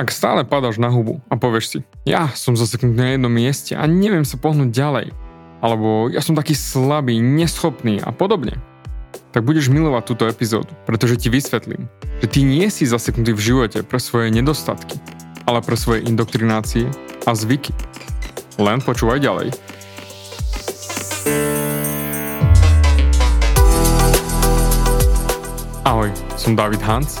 Ak stále padáš na hubu a povieš si, ja som zaseknutý na jednom mieste a neviem sa pohnúť ďalej, alebo ja som taký slabý, neschopný a podobne, tak budeš milovať túto epizódu, pretože ti vysvetlím, že ty nie si zaseknutý v živote pre svoje nedostatky, ale pre svoje indoktrinácie a zvyky. Len počúvaj ďalej. Ahoj, som David Hans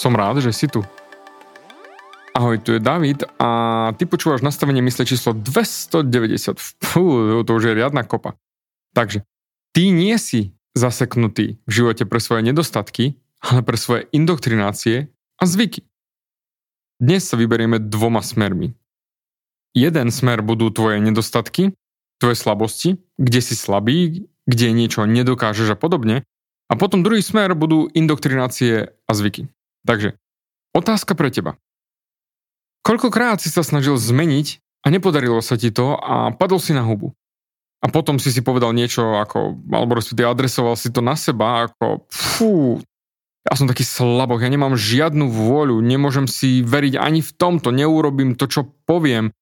Som rád, že si tu. Ahoj, tu je David a ty počúvaš nastavenie mysle číslo 290. Fú, to už je riadna kopa. Takže, ty nie si zaseknutý v živote pre svoje nedostatky, ale pre svoje indoktrinácie a zvyky. Dnes sa vyberieme dvoma smermi. Jeden smer budú tvoje nedostatky, tvoje slabosti, kde si slabý, kde niečo nedokážeš a podobne. A potom druhý smer budú indoktrinácie a zvyky. Takže, otázka pre teba. Koľkokrát si sa snažil zmeniť a nepodarilo sa ti to a padol si na hubu? A potom si si povedal niečo ako, alebo respektíve adresoval si to na seba ako, fú, ja som taký slaboch, ja nemám žiadnu vôľu, nemôžem si veriť ani v tomto, neurobím to, čo poviem,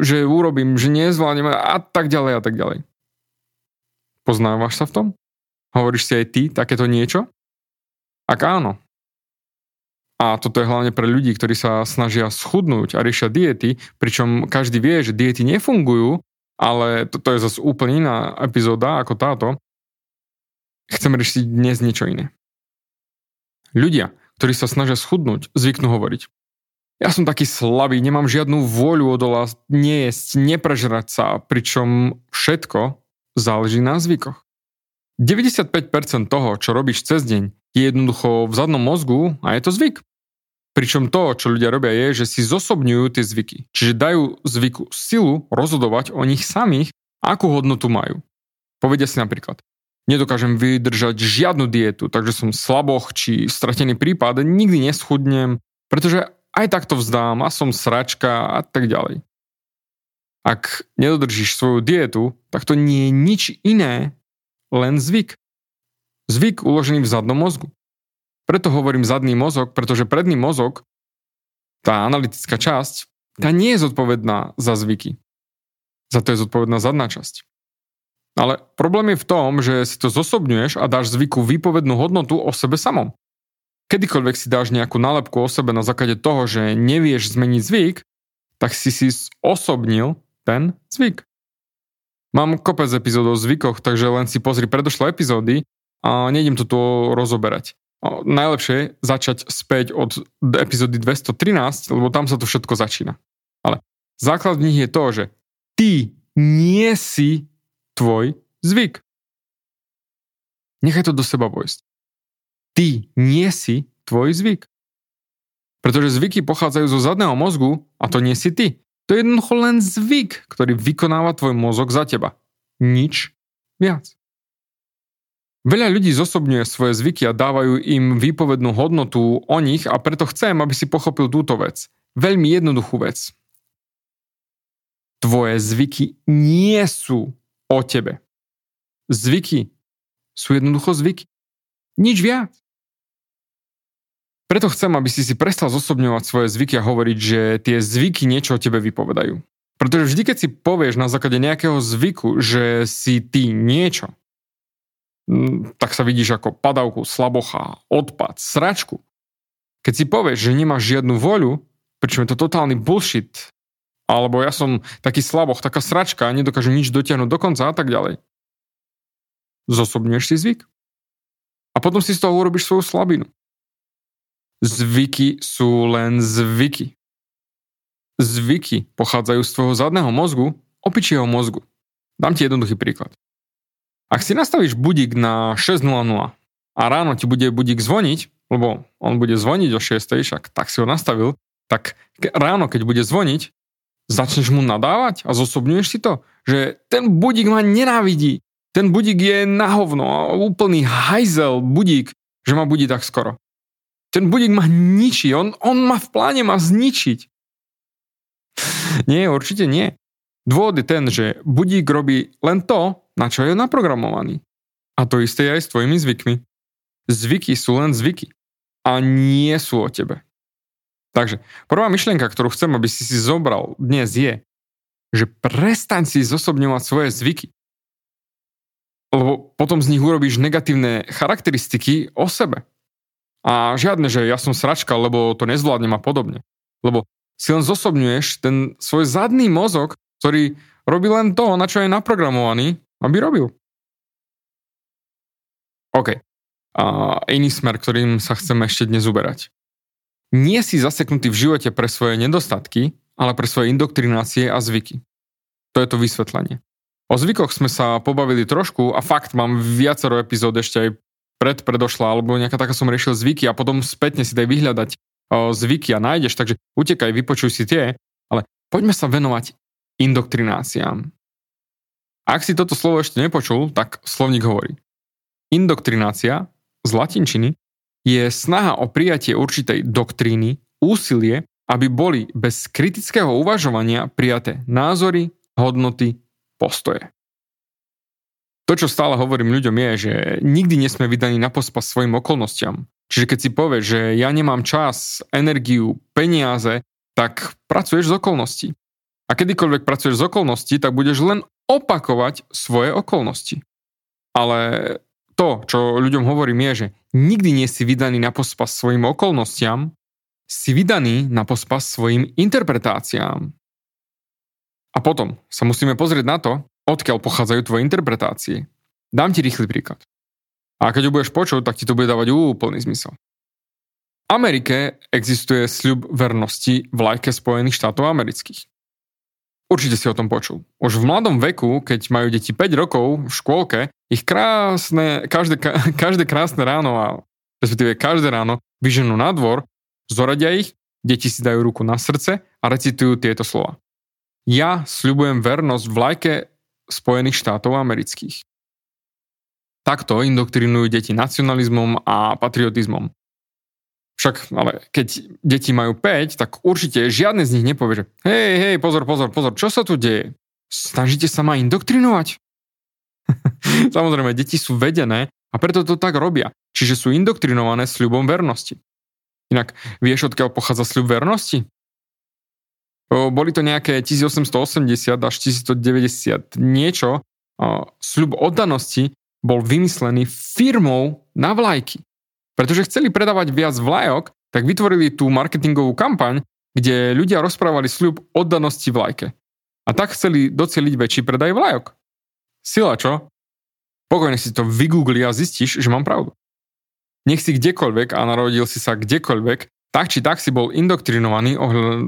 že urobím, že nezvládnem a tak ďalej a tak ďalej. Poznávaš sa v tom? Hovoríš si aj ty takéto niečo? Ak áno, a toto je hlavne pre ľudí, ktorí sa snažia schudnúť a riešia diety, pričom každý vie, že diety nefungujú, ale toto je zase úplne iná epizóda ako táto. Chcem riešiť dnes niečo iné. Ľudia, ktorí sa snažia schudnúť, zvyknú hovoriť. Ja som taký slabý, nemám žiadnu vôľu odolať, nejesť, neprežrať sa, pričom všetko záleží na zvykoch. 95% toho, čo robíš cez deň, je jednoducho v zadnom mozgu a je to zvyk. Pričom to, čo ľudia robia, je, že si zosobňujú tie zvyky. Čiže dajú zvyku silu rozhodovať o nich samých, akú hodnotu majú. Povedia si napríklad, nedokážem vydržať žiadnu dietu, takže som slaboch či stratený prípad, nikdy neschudnem, pretože aj tak to vzdám a som sračka a tak ďalej. Ak nedodržíš svoju dietu, tak to nie je nič iné, len zvyk. Zvyk uložený v zadnom mozgu. Preto hovorím zadný mozog, pretože predný mozog, tá analytická časť, tá nie je zodpovedná za zvyky. Za to je zodpovedná zadná časť. Ale problém je v tom, že si to zosobňuješ a dáš zvyku výpovednú hodnotu o sebe samom. Kedykoľvek si dáš nejakú nálepku o sebe na základe toho, že nevieš zmeniť zvyk, tak si si osobnil ten zvyk. Mám kopec epizód o zvykoch, takže len si pozri predošlé epizódy a nejdem to tu rozoberať najlepšie začať späť od epizódy 213, lebo tam sa to všetko začína. Ale základ v nich je to, že ty nie si tvoj zvyk. Nechaj to do seba vojsť. Ty nie si tvoj zvyk. Pretože zvyky pochádzajú zo zadného mozgu a to nie si ty. To je jednoducho len zvyk, ktorý vykonáva tvoj mozog za teba. Nič viac. Veľa ľudí zosobňuje svoje zvyky a dávajú im výpovednú hodnotu o nich a preto chcem, aby si pochopil túto vec. Veľmi jednoduchú vec. Tvoje zvyky nie sú o tebe. Zvyky sú jednoducho zvyky. Nič viac. Preto chcem, aby si si prestal zosobňovať svoje zvyky a hovoriť, že tie zvyky niečo o tebe vypovedajú. Pretože vždy, keď si povieš na základe nejakého zvyku, že si ty niečo, tak sa vidíš ako padavku, slabocha, odpad, sračku. Keď si povieš, že nemáš žiadnu voľu, pričom je to totálny bullshit, alebo ja som taký slaboch, taká sračka, nedokážem nič dotiahnuť do konca a tak ďalej. Zosobňuješ si zvyk. A potom si z toho urobíš svoju slabinu. Zvyky sú len zvyky. Zvyky pochádzajú z tvojho zadného mozgu, opičieho mozgu. Dám ti jednoduchý príklad. Ak si nastavíš budík na 6.00 a ráno ti bude budík zvoniť, lebo on bude zvoniť o 6. však tak si ho nastavil, tak ráno, keď bude zvoniť, začneš mu nadávať a zosobňuješ si to, že ten budík ma nenávidí, ten budík je na hovno, úplný hajzel budík, že ma budí tak skoro. Ten budík ma ničí, on, on ma v pláne má zničiť. Nie, určite nie. Dôvod je ten, že budík robí len to, na čo je naprogramovaný. A to isté je aj s tvojimi zvykmi. Zvyky sú len zvyky. A nie sú o tebe. Takže prvá myšlienka, ktorú chcem, aby si si zobral dnes je, že prestaň si zosobňovať svoje zvyky. Lebo potom z nich urobíš negatívne charakteristiky o sebe. A žiadne, že ja som sračka, lebo to nezvládnem a podobne. Lebo si len zosobňuješ ten svoj zadný mozog, ktorý robí len to, na čo je naprogramovaný, aby robil. OK. A iný smer, ktorým sa chceme ešte dnes uberať nie si zaseknutý v živote pre svoje nedostatky, ale pre svoje indoktrinácie a zvyky. To je to vysvetlenie. O zvykoch sme sa pobavili trošku a fakt mám viacero epizód ešte aj pred predošla, alebo nejaká taká som riešil zvyky a potom spätne si daj vyhľadať o, zvyky a nájdeš, takže utekaj, vypočuj si tie, ale poďme sa venovať indoktrináciám. Ak si toto slovo ešte nepočul, tak slovník hovorí. Indoktrinácia z latinčiny je snaha o prijatie určitej doktríny, úsilie, aby boli bez kritického uvažovania prijaté názory, hodnoty, postoje. To, čo stále hovorím ľuďom je, že nikdy nesme vydaní na pospas svojim okolnostiam. Čiže keď si povieš, že ja nemám čas, energiu, peniaze, tak pracuješ z okolností. A kedykoľvek pracuješ z okolností, tak budeš len opakovať svoje okolnosti. Ale to, čo ľuďom hovorím, je, že nikdy nie si vydaný na pospas svojim okolnostiam, si vydaný na pospas svojim interpretáciám. A potom sa musíme pozrieť na to, odkiaľ pochádzajú tvoje interpretácie. Dám ti rýchly príklad. A keď ho budeš počuť, tak ti to bude dávať úplný zmysel. V Amerike existuje sľub vernosti vlajke Spojených štátov amerických. Určite si o tom počul. Už v mladom veku, keď majú deti 5 rokov v škôlke, ich krásne, každé, každé krásne ráno, a respektíve každé ráno, vyženú na dvor, zoradia ich, deti si dajú ruku na srdce a recitujú tieto slova. Ja sľubujem vernosť vlajke Spojených štátov amerických. Takto indoktrinujú deti nacionalizmom a patriotizmom. Však, ale keď deti majú 5, tak určite žiadne z nich nepovie, že hej, hej, pozor, pozor, pozor, čo sa tu deje? Snažíte sa ma indoktrinovať? Samozrejme, deti sú vedené a preto to tak robia. Čiže sú indoktrinované sľubom vernosti. Inak, vieš, odkiaľ pochádza sľub vernosti? Boli to nejaké 1880 až 1990 niečo. Sľub oddanosti bol vymyslený firmou na vlajky. Pretože chceli predávať viac vlajok, tak vytvorili tú marketingovú kampaň, kde ľudia rozprávali sľub oddanosti vlajke. A tak chceli doceliť väčší predaj vlajok. Sila, čo? Pokojne si to vygoogli a zistíš, že mám pravdu. Nech si kdekoľvek a narodil si sa kdekoľvek, tak či tak si bol indoktrinovaný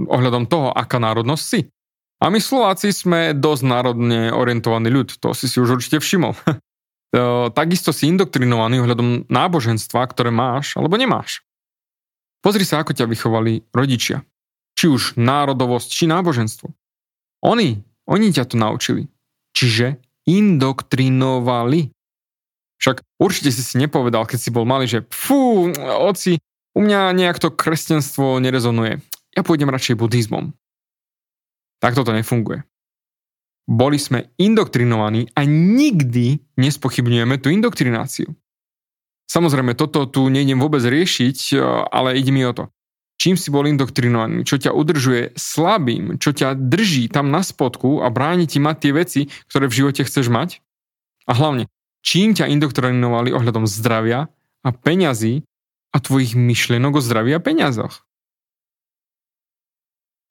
ohľadom toho, aká národnosť si. A my Slováci sme dosť národne orientovaný ľud, to si si už určite všimol. takisto si indoktrinovaný ohľadom náboženstva, ktoré máš alebo nemáš. Pozri sa, ako ťa vychovali rodičia. Či už národovosť, či náboženstvo. Oni, oni ťa to naučili. Čiže indoktrinovali. Však určite si si nepovedal, keď si bol malý, že fú, oci, u mňa nejak to kresťanstvo nerezonuje. Ja pôjdem radšej buddhizmom. Tak toto nefunguje. Boli sme indoktrinovaní a nikdy nespochybňujeme tú indoktrináciu. Samozrejme, toto tu nejdem vôbec riešiť, e, ale ide mi o to. Čím si bol indoktrinovaný, čo ťa udržuje slabým, čo ťa drží tam na spodku a bráni ti mať tie veci, ktoré v živote chceš mať? A hlavne, čím ťa indoktrinovali ohľadom zdravia a peňazí a tvojich myšlienok o zdraví a peniazoch?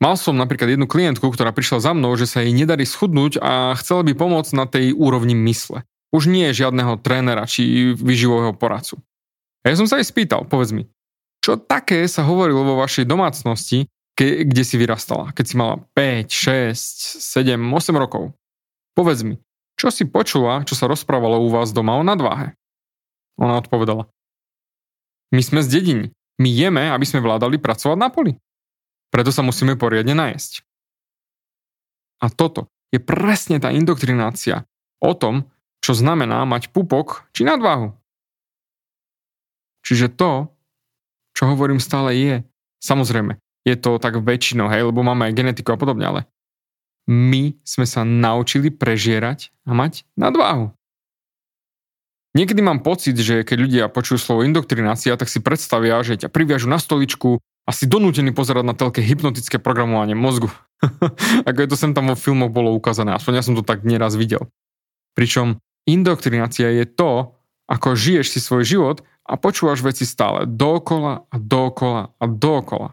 Mal som napríklad jednu klientku, ktorá prišla za mnou, že sa jej nedarí schudnúť a chcela by pomôcť na tej úrovni mysle. Už nie je žiadneho trénera či vyživového poradcu. A ja som sa jej spýtal, povedz mi, čo také sa hovorilo vo vašej domácnosti, ke, kde si vyrastala, keď si mala 5, 6, 7, 8 rokov? Povedz mi, čo si počula, čo sa rozprávalo u vás doma o nadváhe? Ona odpovedala. My sme z dediny. My jeme, aby sme vládali pracovať na poli. Preto sa musíme poriadne najesť. A toto je presne tá indoktrinácia o tom, čo znamená mať pupok či nadváhu. Čiže to, čo hovorím stále je, samozrejme, je to tak väčšinou, hej, lebo máme aj genetiku a podobne, ale my sme sa naučili prežierať a mať nadváhu. Niekedy mám pocit, že keď ľudia počujú slovo indoktrinácia, tak si predstavia, že ťa priviažu na stoličku a si donútený pozerať na telke hypnotické programovanie mozgu. Ako je to sem tam vo filmoch bolo ukázané, aspoň ja som to tak nieraz videl. Pričom indoktrinácia je to, ako žiješ si svoj život a počúvaš veci stále dokola a dokola a dokola.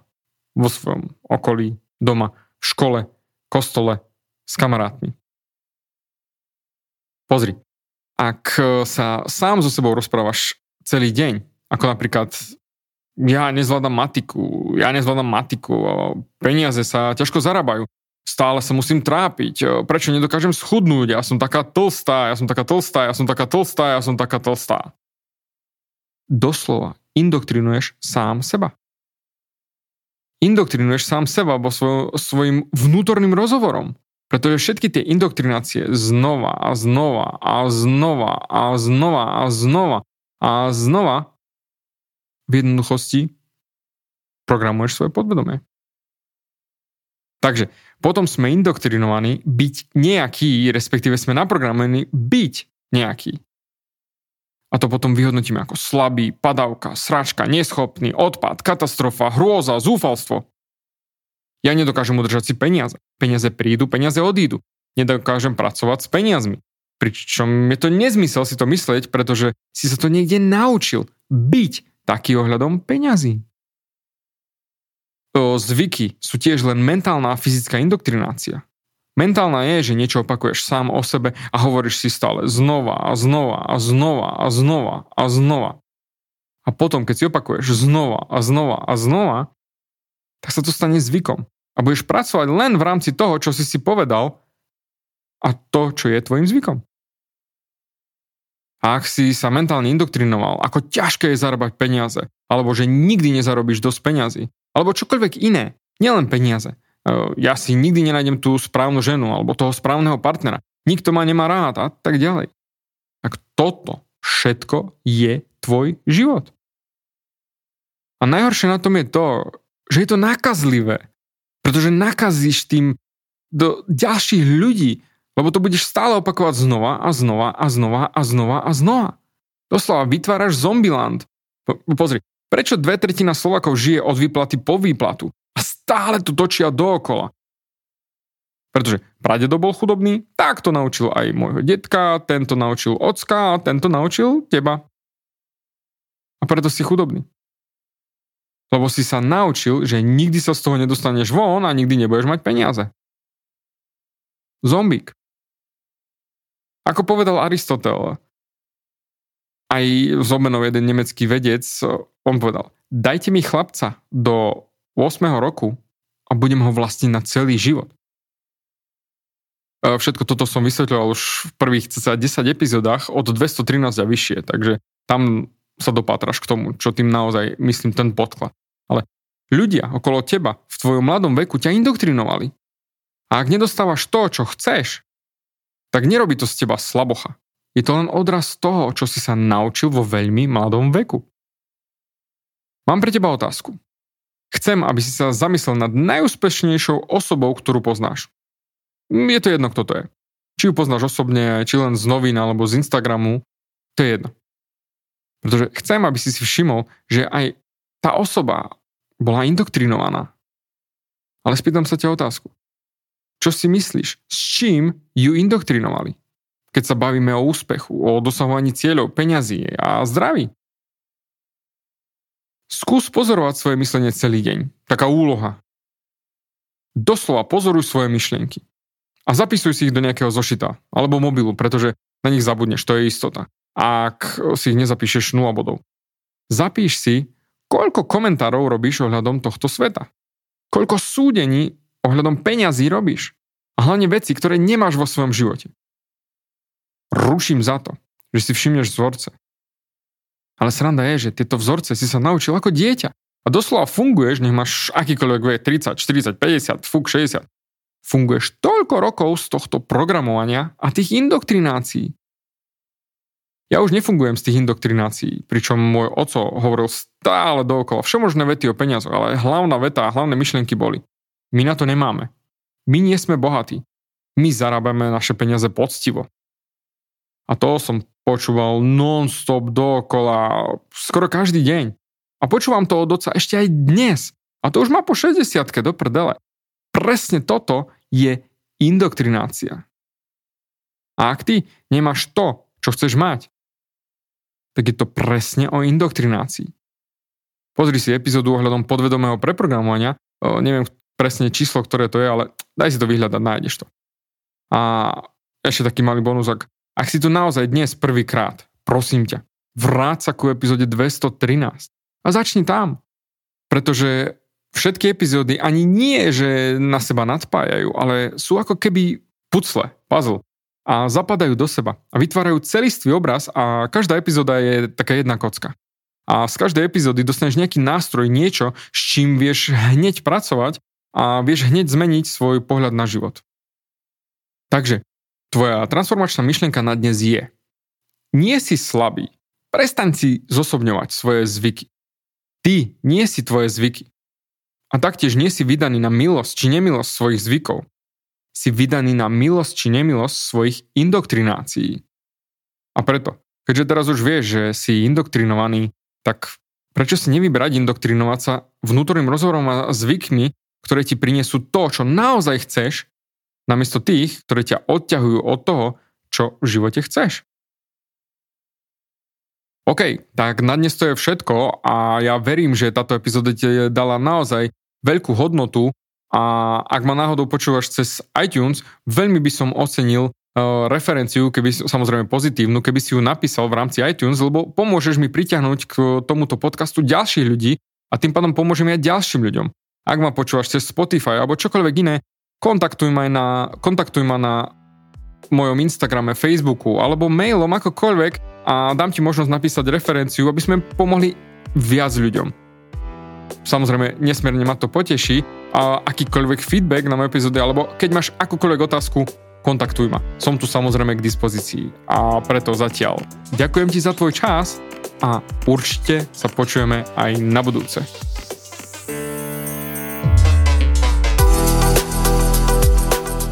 Vo svojom okolí, doma, v škole, kostole, s kamarátmi. Pozri, ak sa sám so sebou rozprávaš celý deň, ako napríklad ja nezvládam matiku, ja nezvládam matiku, peniaze sa ťažko zarábajú, stále sa musím trápiť, prečo nedokážem schudnúť, ja som taká tlstá, ja som taká tlstá, ja som taká tlstá, ja som taká tlstá. Doslova indoktrinuješ sám seba. Indoktrinuješ sám seba vo svoj, svojim vnútorným rozhovorom. Pretože všetky tie indoktrinácie znova a znova a znova a znova a znova a znova v jednoduchosti programuješ svoje podvedomie. Takže potom sme indoktrinovaní byť nejaký, respektíve sme naprogramovaní byť nejaký. A to potom vyhodnotíme ako slabý, padavka, sračka, neschopný, odpad, katastrofa, hrôza, zúfalstvo. Ja nedokážem udržať si peniaze. Peniaze prídu, peniaze odídu. Nedokážem pracovať s peniazmi. Pričom je to nezmysel si to myslieť, pretože si sa to niekde naučil byť taký ohľadom peňazí. Zvyky sú tiež len mentálna a fyzická indoktrinácia. Mentálna je, že niečo opakuješ sám o sebe a hovoríš si stále znova a znova a znova a znova a znova. A potom, keď si opakuješ znova a znova a znova, tak sa to stane zvykom. A budeš pracovať len v rámci toho, čo si si povedal a to, čo je tvojim zvykom. A ak si sa mentálne indoktrinoval, ako ťažké je zarábať peniaze, alebo že nikdy nezarobíš dosť peniazy, alebo čokoľvek iné, nielen peniaze. E, ja si nikdy nenájdem tú správnu ženu alebo toho správneho partnera. Nikto ma nemá rád a tak ďalej. Tak toto všetko je tvoj život. A najhoršie na tom je to, že je to nakazlivé. Pretože nakazíš tým do ďalších ľudí, lebo to budeš stále opakovať znova a znova a znova a znova a znova. Doslova vytváraš zombiland. Pozri, prečo dve tretina Slovakov žije od výplaty po výplatu a stále to točia dookola? Pretože pradedo bol chudobný, tak to naučil aj môjho detka, tento naučil ocka tento naučil teba. A preto si chudobný. Lebo si sa naučil, že nikdy sa z toho nedostaneš von a nikdy nebudeš mať peniaze. Zombík. Ako povedal Aristotel, aj z omenou jeden nemecký vedec, on povedal, dajte mi chlapca do 8. roku a budem ho vlastniť na celý život. Všetko toto som vysvetľoval už v prvých 10 epizódach od 213 a vyššie, takže tam sa dopátraš k tomu, čo tým naozaj myslím ten podklad. Ale ľudia okolo teba v tvojom mladom veku ťa indoktrinovali. A ak nedostávaš to, čo chceš, tak nerobí to z teba slabocha. Je to len odraz toho, čo si sa naučil vo veľmi mladom veku. Mám pre teba otázku. Chcem, aby si sa zamyslel nad najúspešnejšou osobou, ktorú poznáš. Je to jedno, kto to je. Či ju poznáš osobne, či len z novín alebo z Instagramu, to je jedno. Pretože chcem, aby si si všimol, že aj tá osoba bola indoktrinovaná. Ale spýtam sa ťa otázku. Čo si myslíš? S čím ju indoktrinovali? Keď sa bavíme o úspechu, o dosahovaní cieľov, peňazí a zdraví. Skús pozorovať svoje myslenie celý deň. Taká úloha. Doslova pozoruj svoje myšlienky. A zapisuj si ich do nejakého zošita alebo mobilu, pretože na nich zabudneš, to je istota. Ak si ich nezapíšeš 0 bodov. Zapíš si, koľko komentárov robíš ohľadom tohto sveta. Koľko súdení ohľadom peňazí robíš. A hlavne veci, ktoré nemáš vo svojom živote. Ruším za to, že si všimneš vzorce. Ale sranda je, že tieto vzorce si sa naučil ako dieťa. A doslova funguješ, nech máš akýkoľvek vek, 30, 40, 50, fúk 60. Funguješ toľko rokov z tohto programovania a tých indoktrinácií. Ja už nefungujem z tých indoktrinácií, pričom môj oco hovoril stále dookola všemožné vety o peniazoch, ale hlavná veta a hlavné myšlienky boli. My na to nemáme. My nie sme bohatí. My zarábame naše peniaze poctivo. A to som počúval non-stop dookola skoro každý deň. A počúvam to od oca ešte aj dnes. A to už má po 60 do prdele. Presne toto je indoktrinácia. A ak ty nemáš to, čo chceš mať, tak je to presne o indoktrinácii. Pozri si epizódu ohľadom podvedomého preprogramovania, neviem presne číslo, ktoré to je, ale daj si to vyhľadať, nájdeš to. A ešte taký malý bonus, ak, ak si tu naozaj dnes prvýkrát, prosím ťa, vráť sa ku epizóde 213 a začni tam. Pretože všetky epizódy ani nie, že na seba nadpájajú, ale sú ako keby pucle, puzzle a zapadajú do seba a vytvárajú celistvý obraz a každá epizóda je taká jedna kocka. A z každej epizódy dostaneš nejaký nástroj, niečo, s čím vieš hneď pracovať a vieš hneď zmeniť svoj pohľad na život. Takže, tvoja transformačná myšlienka na dnes je nie si slabý, prestaň si zosobňovať svoje zvyky. Ty nie si tvoje zvyky. A taktiež nie si vydaný na milosť či nemilosť svojich zvykov. Si vydaný na milosť či nemilosť svojich indoktrinácií. A preto, keďže teraz už vieš, že si indoktrinovaný, tak prečo si nevybrať indoktrinovať sa vnútorným rozhovorom a zvykmi, ktoré ti prinesú to, čo naozaj chceš, namiesto tých, ktoré ťa odťahujú od toho, čo v živote chceš. OK, tak na dnes to je všetko a ja verím, že táto epizóda ti dala naozaj veľkú hodnotu a ak ma náhodou počúvaš cez iTunes, veľmi by som ocenil uh, referenciu, keby samozrejme pozitívnu, keby si ju napísal v rámci iTunes, lebo pomôžeš mi priťahnuť k tomuto podcastu ďalších ľudí a tým pádom pomôžem aj ďalším ľuďom. Ak ma počúvaš cez Spotify alebo čokoľvek iné, kontaktuj ma na, kontaktuj ma na mojom Instagrame, Facebooku alebo mailom akokoľvek a dám ti možnosť napísať referenciu, aby sme pomohli viac ľuďom. Samozrejme, nesmierne ma to poteší a akýkoľvek feedback na moje epizódy, alebo keď máš akúkoľvek otázku, kontaktuj ma. Som tu samozrejme k dispozícii a preto zatiaľ ďakujem ti za tvoj čas a určite sa počujeme aj na budúce.